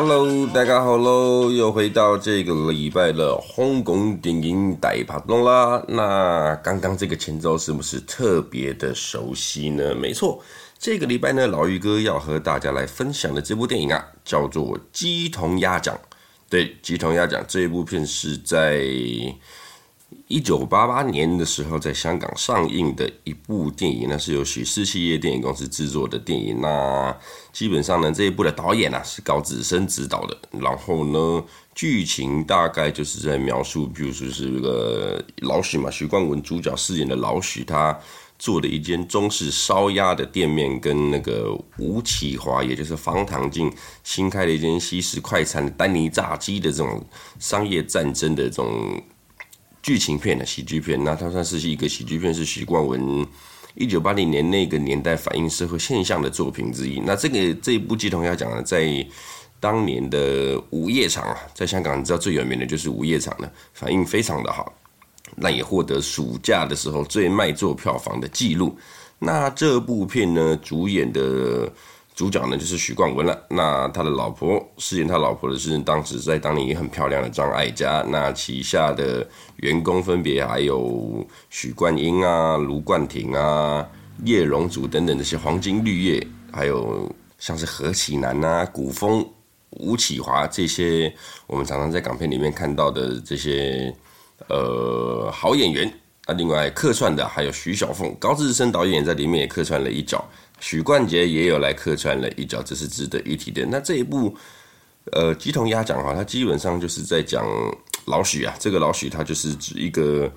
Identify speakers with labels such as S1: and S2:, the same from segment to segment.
S1: Hello，大家好喽，又回到这个礼拜的香港电影大趴动啦。那刚刚这个前奏是不是特别的熟悉呢？没错，这个礼拜呢，老于哥要和大家来分享的这部电影啊，叫做《鸡同鸭讲》。对，《鸡同鸭讲》这一部片是在。一九八八年的时候，在香港上映的一部电影，那是由许氏企业电影公司制作的电影。那基本上呢，这一部的导演啊是高志森执导的。然后呢，剧情大概就是在描述，比如说是那个老许嘛，许冠文主角饰演的老许，他做的一间中式烧鸭的店面，跟那个吴启华，也就是方唐镜新开的一间西式快餐丹尼炸鸡的这种商业战争的这种。剧情片的喜剧片，那它算是一个喜剧片，是许冠文一九八零年那个年代反映社会现象的作品之一。那这个这一部《鸡同要讲》呢，在当年的午夜场啊，在香港你知道最有名的就是午夜场了，反应非常的好，那也获得暑假的时候最卖座票房的记录。那这部片呢，主演的。主角呢就是许冠文了，那他的老婆饰演他老婆的是当时在当年也很漂亮的张艾嘉，那旗下的员工分别还有许冠英啊、卢冠廷啊、叶荣祖等等这些黄金绿叶，还有像是何启南啊、古风、吴启华这些我们常常在港片里面看到的这些呃好演员啊，另外客串的还有徐小凤，高志森导演在里面也客串了一角。许冠杰也有来客串了一角，这是值得一提的。那这一部，呃，鸡同鸭讲哈，它基本上就是在讲老许啊，这个老许他就是指一个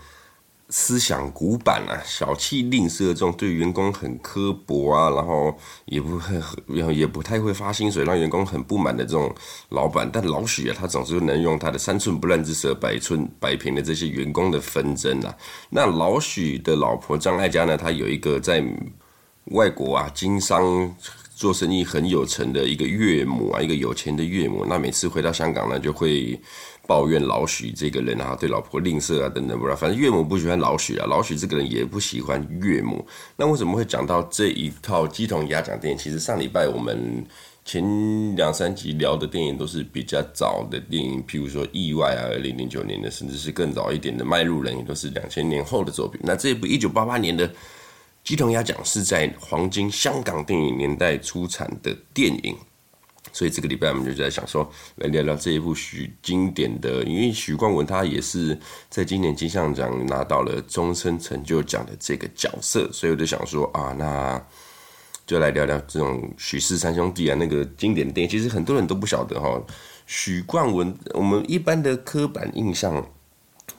S1: 思想古板啊、小气吝啬这种，对员工很刻薄啊，然后也不很也不太会发薪水，让员工很不满的这种老板。但老许啊，他总是能用他的三寸不烂之舌摆寸摆平了这些员工的纷争啊。那老许的老婆张艾嘉呢，她有一个在。外国啊，经商做生意很有成的一个岳母啊，一个有钱的岳母。那每次回到香港呢，就会抱怨老许这个人啊，对老婆吝啬啊，等等，不知道。反正岳母不喜欢老许啊，老许这个人也不喜欢岳母。那为什么会讲到这一套鸡同鸭讲电影？其实上礼拜我们前两三集聊的电影都是比较早的电影，譬如说《意外》啊，二零零九年的，甚至是更早一点的《卖路人》，也都是两千年后的作品。那这一部一九八八年的。鸡同鸭讲是在黄金香港电影年代出产的电影，所以这个礼拜我们就在想说，来聊聊这一部许经典的，因为许冠文他也是在今年金像奖拿到了终身成就奖的这个角色，所以我就想说啊，那就来聊聊这种许氏三兄弟啊，那个经典的电影，其实很多人都不晓得哈。许冠文，我们一般的刻板印象，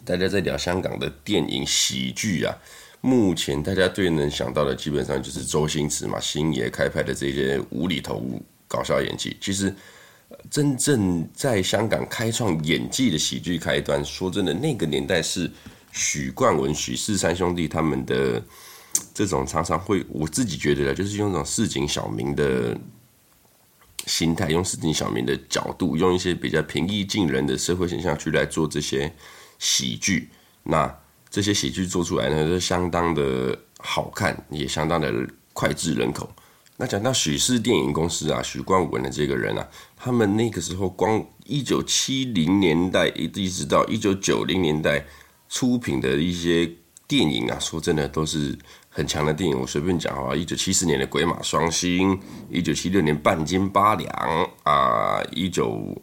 S1: 大家在聊香港的电影喜剧啊。目前大家最能想到的，基本上就是周星驰嘛，星爷开拍的这些无厘头搞笑演技。其实，真正在香港开创演技的喜剧开端，说真的，那个年代是许冠文、许氏三兄弟他们的这种常常会，我自己觉得就是用这种市井小民的心态，用市井小民的角度，用一些比较平易近人的社会现象去来做这些喜剧。那这些喜剧做出来呢，都相当的好看，也相当的脍炙人口。那讲到许氏电影公司啊，许冠文的这个人啊，他们那个时候光一九七零年代一直到一九九零年代出品的一些电影啊，说真的都是很强的电影。我随便讲啊，一九七四年的《鬼马双星》，一九七六年《半斤八两》啊，一九。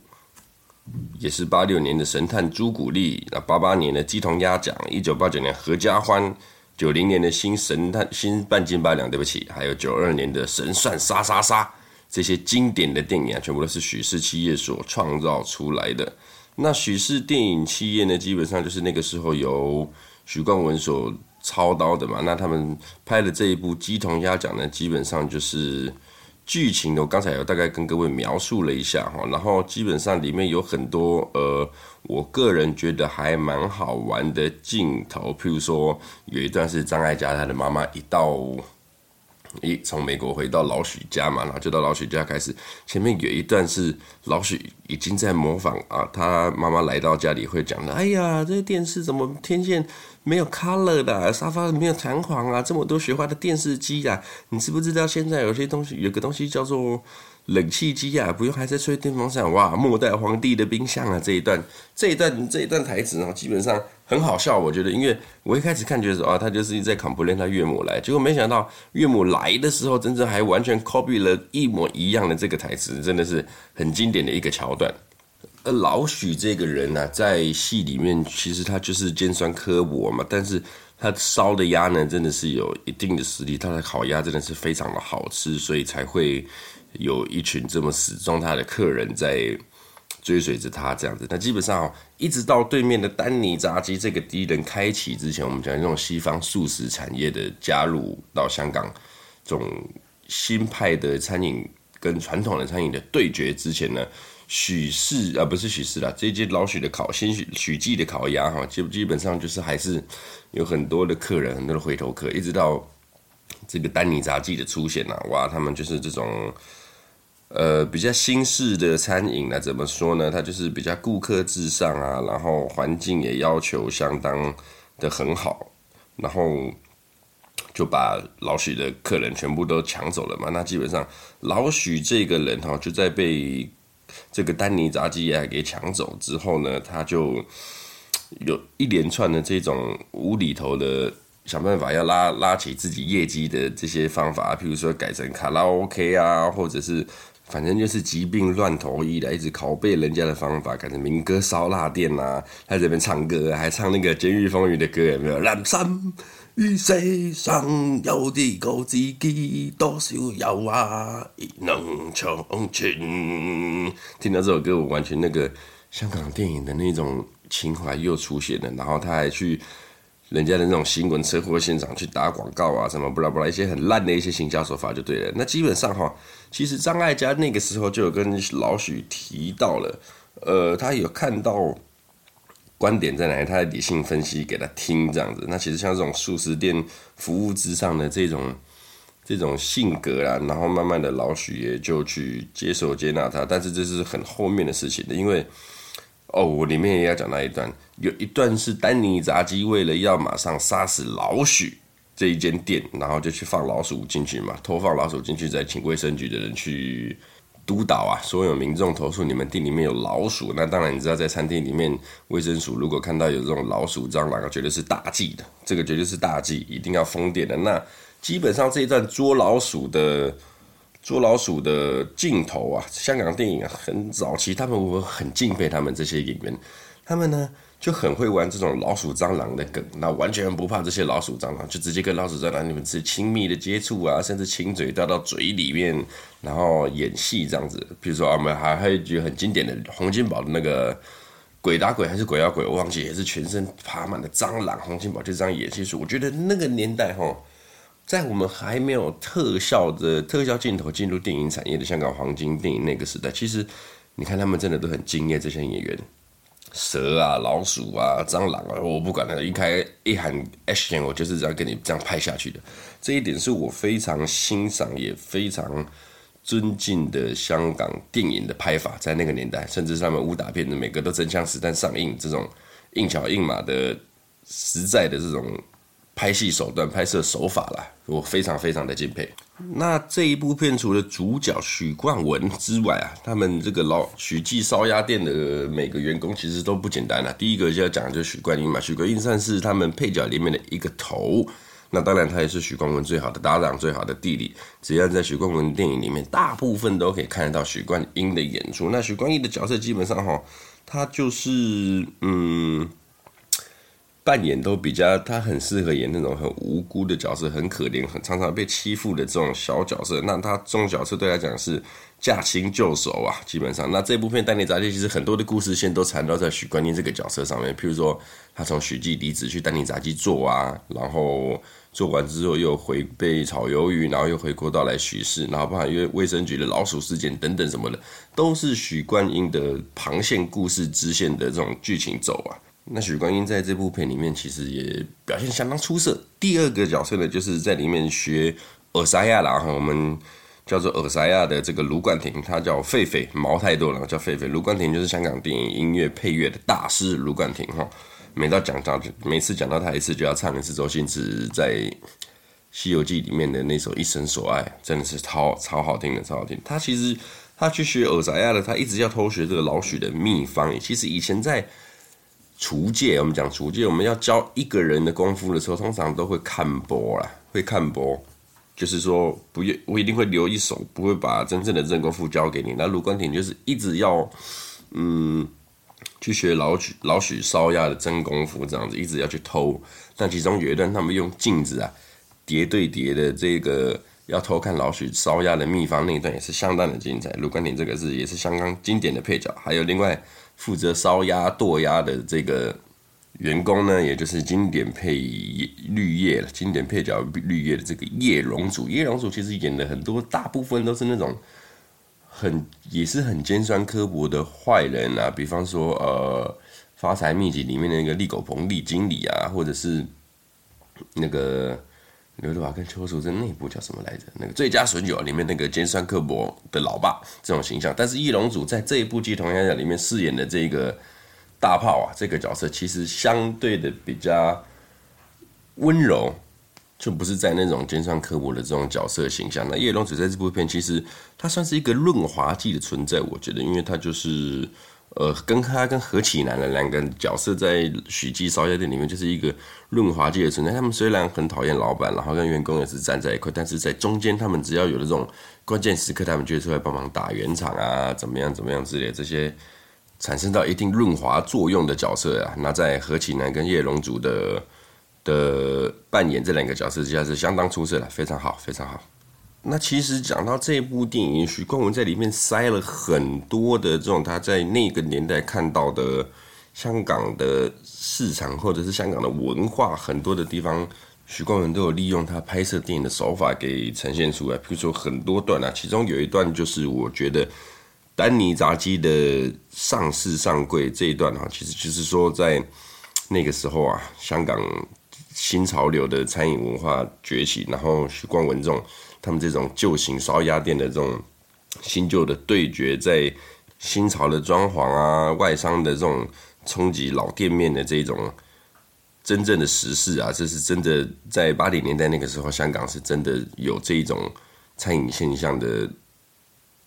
S1: 也是八六年的神探朱古力，那八八年的鸡同鸭讲，一九八九年合家欢，九零年的新神探新半斤八两，对不起，还有九二年的神算杀杀杀，这些经典的电影啊，全部都是许氏企业所创造出来的。那许氏电影企业呢，基本上就是那个时候由许冠文所操刀的嘛。那他们拍的这一部鸡同鸭讲呢，基本上就是。剧情呢，我刚才有大概跟各位描述了一下哈，然后基本上里面有很多呃，我个人觉得还蛮好玩的镜头，譬如说有一段是张艾嘉她的妈妈一到一从美国回到老许家嘛，然后就到老许家开始。前面有一段是老许已经在模仿啊，他妈妈来到家里会讲的。哎呀，这个电视怎么天线没有 color 的，沙发没有弹簧啊，这么多雪花的电视机啊，你知不知道现在有些东西有个东西叫做冷气机啊，不用还在吹电风扇。哇，末代皇帝的冰箱啊，这一段这一段这一段台词啊，基本上。很好笑，我觉得，因为我一开始看觉得啊，他就是在 complain 他岳母来，结果没想到岳母来的时候，真正还完全 copy 了一模一样的这个台词，真的是很经典的一个桥段。而老许这个人呢、啊，在戏里面其实他就是尖酸刻薄嘛，但是他烧的鸭呢，真的是有一定的实力，他的烤鸭真的是非常的好吃，所以才会有一群这么死忠他的客人在。追随着他这样子，那基本上哦一直到对面的丹尼炸鸡这个敌人开启之前，我们讲这种西方素食产业的加入到香港这种新派的餐饮跟传统的餐饮的对决之前呢，许氏啊不是许氏啦，这间老许的烤新许许记的烤鸭哈，基基本上就是还是有很多的客人，很多的回头客，一直到这个丹尼炸鸡的出现啊，哇，他们就是这种。呃，比较新式的餐饮呢，怎么说呢？它就是比较顾客至上啊，然后环境也要求相当的很好，然后就把老许的客人全部都抢走了嘛。那基本上老许这个人哈，就在被这个丹尼炸鸡啊给抢走之后呢，他就有一连串的这种无厘头的想办法要拉拉起自己业绩的这些方法，譬如说改成卡拉 OK 啊，或者是。反正就是疾病乱投医的，一直拷贝人家的方法，改成民歌烧腊店呐、啊，在这边唱歌，还唱那个《监狱风云》的歌，有没有？人生于世上有啲个知己，多少有啊，能长存。听到这首歌，我完全那个香港电影的那种情怀又出现了，然后他还去。人家的那种新闻车祸现场去打广告啊，什么不啦不啦，一些很烂的一些行销手法就对了。那基本上哈，其实张艾嘉那个时候就有跟老许提到了，呃，他有看到观点在哪里，他的理性分析给他听这样子。那其实像这种素食店服务之上的这种这种性格啊，然后慢慢的老许也就去接受接纳他，但是这是很后面的事情的，因为。哦，我里面也要讲那一段，有一段是丹尼炸鸡为了要马上杀死老许这一间店，然后就去放老鼠进去嘛，偷放老鼠进去，再请卫生局的人去督导啊。所有民众投诉你们店里面有老鼠，那当然你知道，在餐厅里面卫生署如果看到有这种老鼠蟑螂，绝对是大忌的，这个绝对是大忌，一定要封店的。那基本上这一段捉老鼠的。捉老鼠的镜头啊，香港电影啊，很早期，他们我很敬佩他们这些演员，他们呢就很会玩这种老鼠蟑螂的梗，那完全不怕这些老鼠蟑螂，就直接跟老鼠蟑螂你们是亲密的接触啊，甚至亲嘴掉到嘴里面，然后演戏这样子。比如说我们还还有一句很经典的洪金宝的那个鬼打鬼还是鬼咬鬼，我忘记也是全身爬满了蟑螂，洪金宝就这样演戏说，我觉得那个年代哈。在我们还没有特效的特效镜头进入电影产业的香港黄金电影那个时代，其实你看他们真的都很敬业，这些演员，蛇啊、老鼠啊、蟑螂啊，我不管了，一开一喊 action，我就是这样跟你这样拍下去的。这一点是我非常欣赏也非常尊敬的香港电影的拍法，在那个年代，甚至他们武打片的每个都真枪实弹上映，这种硬桥硬马的实在的这种。拍戏手段、拍摄手法啦，我非常非常的敬佩。那这一部片除了主角许冠文之外啊，他们这个老许记烧鸭店的每个员工其实都不简单啊。第一个就要讲就是许冠英嘛，许冠英算是他们配角里面的一个头。那当然他也是许冠文最好的搭档、最好的弟弟。只要在许冠文电影里面，大部分都可以看得到许冠英的演出。那许冠英的角色基本上哈，他就是嗯。扮演都比较，他很适合演那种很无辜的角色，很可怜，很常常被欺负的这种小角色。那他这种角色对他讲是驾轻就熟啊，基本上。那这部片《丹尼炸鸡》其实很多的故事线都缠绕在许冠英这个角色上面。譬如说，他从许记离职去丹尼炸鸡做啊，然后做完之后又回被炒鱿鱼，然后又回过道来许氏，然后包含因为卫生局的老鼠事件等等什么的，都是许冠英的旁线故事支线的这种剧情走啊。那许冠英在这部片里面其实也表现相当出色。第二个角色呢，就是在里面学尔塞亚啦，我们叫做尔塞亚的这个卢冠廷，他叫狒狒，毛太多了，叫狒狒。卢冠廷就是香港电影音乐配乐的大师，卢冠廷哈。每到讲到，每次讲到他一次，就要唱一次周星驰在《西游记》里面的那首《一生所爱》，真的是超超好听的，超好听。他其实他去学尔塞亚的，他一直要偷学这个老许的秘方。其实以前在厨界，我们讲厨界，我们要教一个人的功夫的时候，通常都会看播啦，会看播，就是说不，我一定会留一手，不会把真正的真功夫教给你。那卢冠廷就是一直要，嗯。去学老许老许烧鸭的真功夫，这样子一直要去偷。但其中有一段，他们用镜子啊叠对叠的这个要偷看老许烧鸭的秘方那一段也是相当的精彩。卢冠廷这个是也是相当经典的配角，还有另外负责烧鸭剁鸭的这个员工呢，也就是经典配绿叶了，经典配角绿叶的这个叶荣祖。叶荣祖其实演的很多，大部分都是那种。很也是很尖酸刻薄的坏人啊，比方说呃，《发财秘籍》里面的那个利狗棚利经理啊，或者是那个刘德华跟邱淑贞那部叫什么来着？那个《最佳损友》里面那个尖酸刻薄的老爸这种形象。但是叶荣祖在这一部剧同样讲里面饰演的这个大炮啊，这个角色其实相对的比较温柔。就不是在那种尖酸刻薄的这种角色形象。那叶龙子在这部片其实他算是一个润滑剂的存在，我觉得，因为他就是呃，跟他跟何启南的两个角色在许记烧鸭店里面就是一个润滑剂的存在。他们虽然很讨厌老板，然后跟员工也是站在一块，但是在中间他们只要有这种关键时刻，他们就会出来帮忙打圆场啊，怎么样怎么样之类这些产生到一定润滑作用的角色啊。那在何启南跟叶龙祖的。的扮演这两个角色之下是相当出色的，非常好，非常好。那其实讲到这部电影，许冠文在里面塞了很多的这种他在那个年代看到的香港的市场或者是香港的文化，很多的地方，许冠文都有利用他拍摄电影的手法给呈现出来。比如说很多段啊，其中有一段就是我觉得丹尼炸鸡的上市上柜这一段啊，其实就是说在那个时候啊，香港。新潮流的餐饮文化崛起，然后许冠文这种他们这种旧型烧鸭店的这种新旧的对决，在新潮的装潢啊、外商的这种冲击老店面的这种真正的时事啊，这是真的在八零年代那个时候，香港是真的有这种餐饮现象的。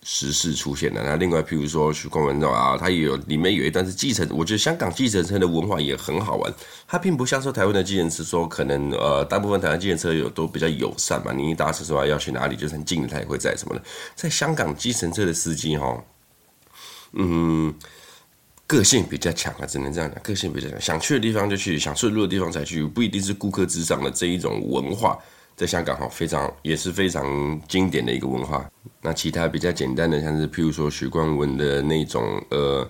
S1: 时事出现的，那另外，譬如说许冠文啊，他也有里面有一段是计程，我觉得香港计程车的文化也很好玩。它并不像说台湾的计程车，说可能呃，大部分台湾计程车有都比较友善嘛，你一打车说要去哪里，就算近了他也会载什么的。在香港计程车的司机哈，嗯，个性比较强啊，只能这样讲，个性比较强，想去的地方就去，想顺路的地方才去，不一定是顾客至上的这一种文化。在香港哈，非常也是非常经典的一个文化。那其他比较简单的，像是譬如说许冠文的那种呃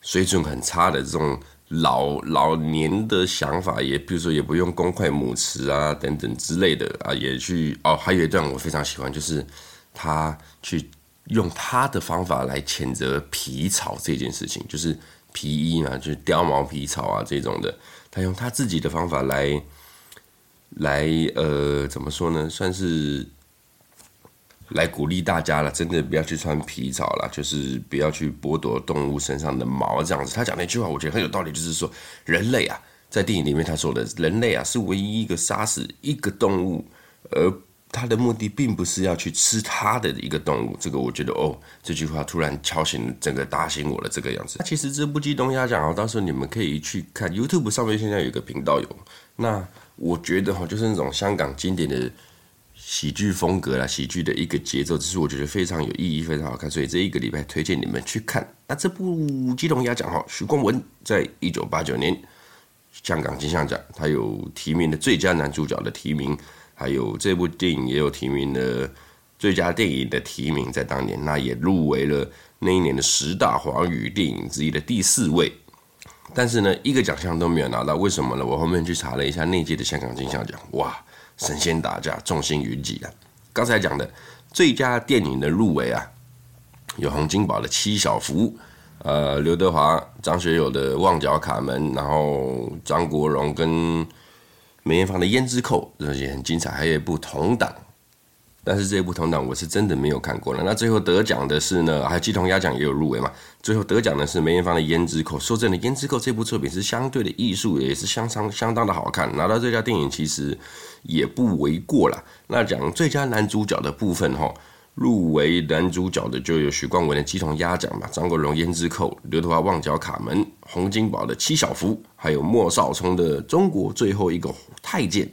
S1: 水准很差的这种老老年的想法，也譬如说也不用公筷母匙啊等等之类的啊，也去哦。还有一段我非常喜欢，就是他去用他的方法来谴责皮草这件事情，就是皮衣嘛，就是貂毛皮草啊这种的，他用他自己的方法来。来，呃，怎么说呢？算是来鼓励大家了，真的不要去穿皮草了，就是不要去剥夺动物身上的毛，这样子。他讲那句话，我觉得很有道理，就是说，人类啊，在电影里面他说的，人类啊是唯一一个杀死一个动物，而他的目的并不是要去吃他的一个动物。这个我觉得，哦，这句话突然敲醒整个打醒我了，这个样子。其实这部《鸡同鸭讲》啊，到时候你们可以去看 YouTube 上面，现在有一个频道有那。我觉得哈，就是那种香港经典的喜剧风格啦，喜剧的一个节奏，只是我觉得非常有意义，非常好看，所以这一个礼拜推荐你们去看。那这部《鸡同鸭讲》哈，许冠文在一九八九年香港金像奖，他有提名的最佳男主角的提名，还有这部电影也有提名的最佳电影的提名，在当年那也入围了那一年的十大华语电影之一的第四位。但是呢，一个奖项都没有拿到，为什么呢？我后面去查了一下那届的香港金像奖，哇，神仙打架，众星云集啊！刚才讲的最佳电影的入围啊，有洪金宝的《七小福》，呃，刘德华、张学友的《旺角卡门》，然后张国荣跟梅艳芳的《胭脂扣》，这些很精彩。还有一部同档但是这一部同档我是真的没有看过了。那最后得奖的是呢，还有鸡同鸭讲也有入围嘛。最后得奖的是梅艳芳的《胭脂扣》。说真的，《胭脂扣》这部作品是相对的艺术，也是相当相当的好看。拿到最佳电影其实也不为过啦。那讲最佳男主角的部分哈。入围男主角的就有许冠文的《鸡同鸭讲》嘛，张国荣《胭脂扣》，刘德华《旺角卡门》，洪金宝的《七小福》，还有莫少聪的《中国最后一个太监》。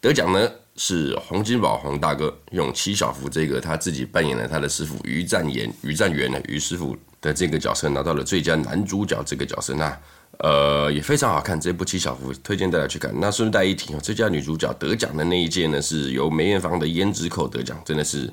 S1: 得奖呢是洪金宝洪大哥用七小福这个他自己扮演了他的师傅于占元于占元呢于师傅的这个角色拿到了最佳男主角这个角色，那呃也非常好看。这部《七小福》推荐大家去看。那顺带一提哦，最佳女主角得奖的那一届呢是由梅艳芳的《胭脂扣》得奖，真的是。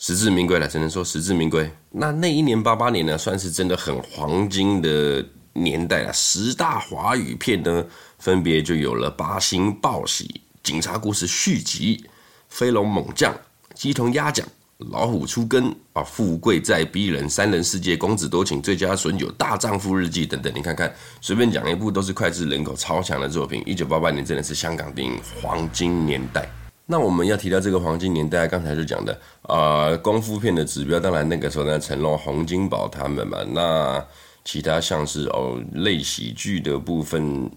S1: 实至名归了，只能说实至名归。那那一年八八年呢，算是真的很黄金的年代了。十大华语片呢，分别就有了《八星报喜》《警察故事续集》《飞龙猛将》《鸡同鸭讲》《老虎出更》啊，《富贵在逼人》《三人世界》《公子多情》《最佳损友》《大丈夫日记》等等。你看看，随便讲一部都是脍炙人口、超强的作品。一九八八年真的是香港电影黄金年代。那我们要提到这个黄金年代，刚才就讲的啊、功夫片的指标，当然那个时候呢，成龙、洪金宝他们嘛。那其他像是哦类喜剧的部分，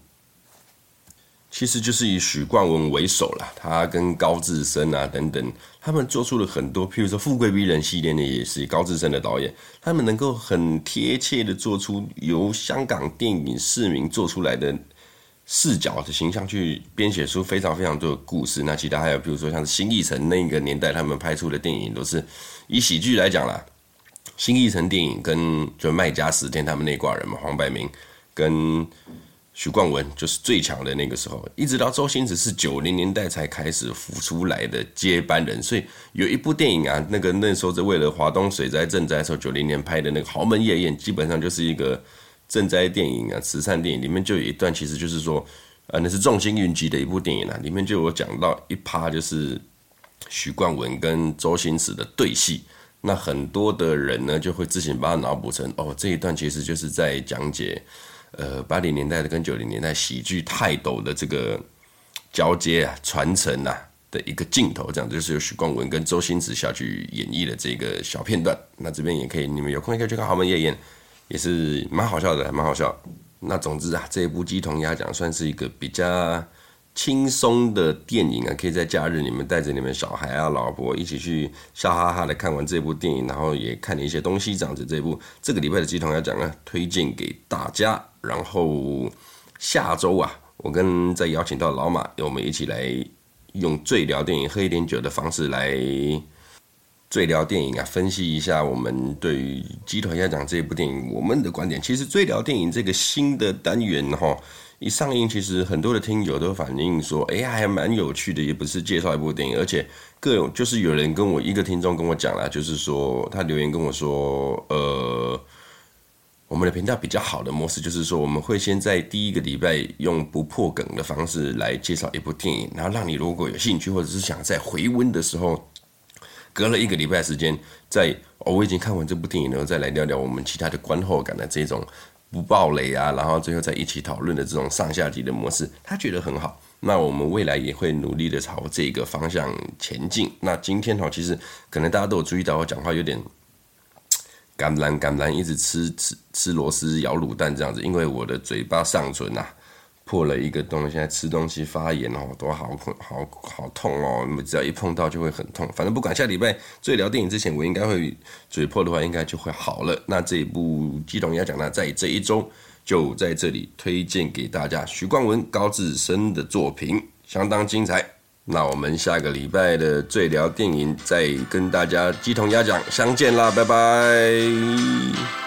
S1: 其实就是以许冠文为首了。他跟高志森啊等等，他们做出了很多，譬如说《富贵逼人》系列呢，也是高志森的导演，他们能够很贴切的做出由香港电影市民做出来的。视角的形象去编写出非常非常多的故事。那其他还有，比如说像新艺城那个年代他们拍出的电影，都是以喜剧来讲啦。新艺城电影跟就麦嘉石天他们那挂人嘛，黄百鸣跟许冠文就是最强的那个时候。一直到周星驰是九零年代才开始浮出来的接班人。所以有一部电影啊，那个那时候是为了华东水灾赈灾的时候，九零年拍的那个《豪门夜宴》，基本上就是一个。赈灾电影啊，慈善电影里面就有一段，其实就是说，呃，那是众星云集的一部电影啊，里面就有讲到一趴，就是许冠文跟周星驰的对戏。那很多的人呢，就会自行把它脑补成，哦，这一段其实就是在讲解，呃，八零年代的跟九零年代喜剧泰斗的这个交接啊、传承啊的一个镜头，这样就是由许冠文跟周星驰下去演绎的这个小片段。那这边也可以，你们有空也可以去看《豪门夜宴》。也是蛮好笑的，蛮好笑。那总之啊，这一部鸡同鸭讲算是一个比较轻松的电影啊，可以在假日你们带着你们小孩啊、老婆一起去笑哈哈的看完这部电影，然后也看了一些东西。这样子，这部这个礼拜的鸡同鸭讲呢，推荐给大家。然后下周啊，我跟再邀请到老马，我们一起来用醉聊电影、喝一点酒的方式来。醉聊电影啊，分析一下我们对于《鸡同鸭讲》这部电影我们的观点。其实醉聊电影这个新的单元哈，一上映，其实很多的听友都反映说，哎呀，还蛮有趣的，也不是介绍一部电影，而且各种就是有人跟我一个听众跟我讲了，就是说他留言跟我说，呃，我们的频道比较好的模式就是说，我们会先在第一个礼拜用不破梗的方式来介绍一部电影，然后让你如果有兴趣或者是想在回温的时候。隔了一个礼拜时间，在、哦、我已经看完这部电影了，再来聊聊我们其他的观后感的这种不爆雷啊，然后最后再一起讨论的这种上下级的模式，他觉得很好。那我们未来也会努力的朝这个方向前进。那今天哈，其实可能大家都有注意到我讲话有点橄榄橄榄，一直吃吃吃螺丝咬卤蛋这样子，因为我的嘴巴上唇呐、破了一个洞，现在吃东西发炎哦，都好痛，好好痛哦！只要一碰到就会很痛。反正不管下礼拜最聊电影之前，我应该会嘴破的话，应该就会好了。那这一部鸡同鸭讲呢，在这一周就在这里推荐给大家，徐冠文、高志森的作品相当精彩。那我们下个礼拜的最聊电影再跟大家鸡同鸭讲相见啦，拜拜。